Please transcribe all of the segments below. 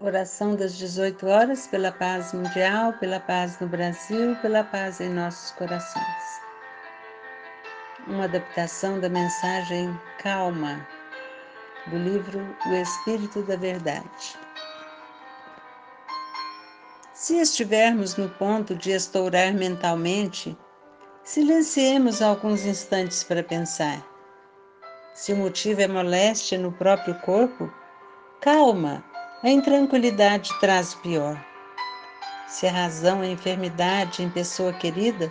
Oração das 18 horas pela paz mundial, pela paz no Brasil, pela paz em nossos corações. Uma adaptação da mensagem Calma, do livro O Espírito da Verdade. Se estivermos no ponto de estourar mentalmente, silenciemos alguns instantes para pensar. Se o motivo é moléstia no próprio corpo, calma a intranquilidade traz o pior. Se a razão é enfermidade em pessoa querida,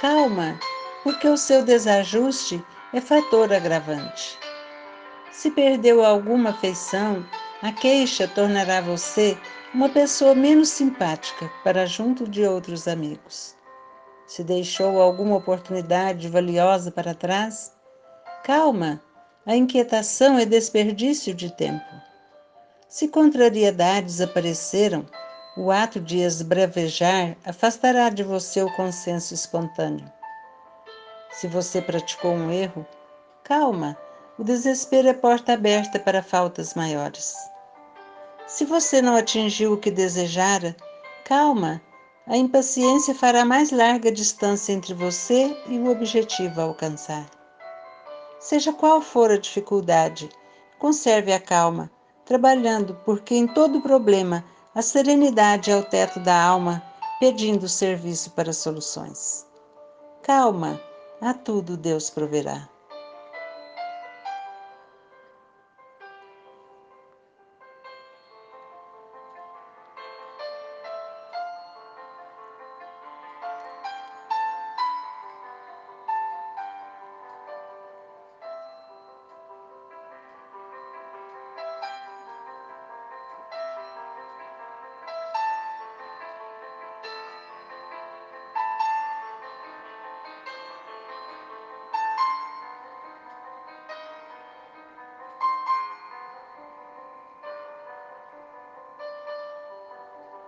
calma, porque o seu desajuste é fator agravante. Se perdeu alguma afeição, a queixa tornará você uma pessoa menos simpática para junto de outros amigos. Se deixou alguma oportunidade valiosa para trás, calma, a inquietação é desperdício de tempo. Se contrariedades apareceram, o ato de esbravejar afastará de você o consenso espontâneo. Se você praticou um erro, calma, o desespero é porta aberta para faltas maiores. Se você não atingiu o que desejara, calma, a impaciência fará mais larga a distância entre você e o objetivo a alcançar. Seja qual for a dificuldade, conserve a calma trabalhando, porque em todo problema a serenidade é o teto da alma, pedindo serviço para soluções. Calma, a tudo Deus proverá.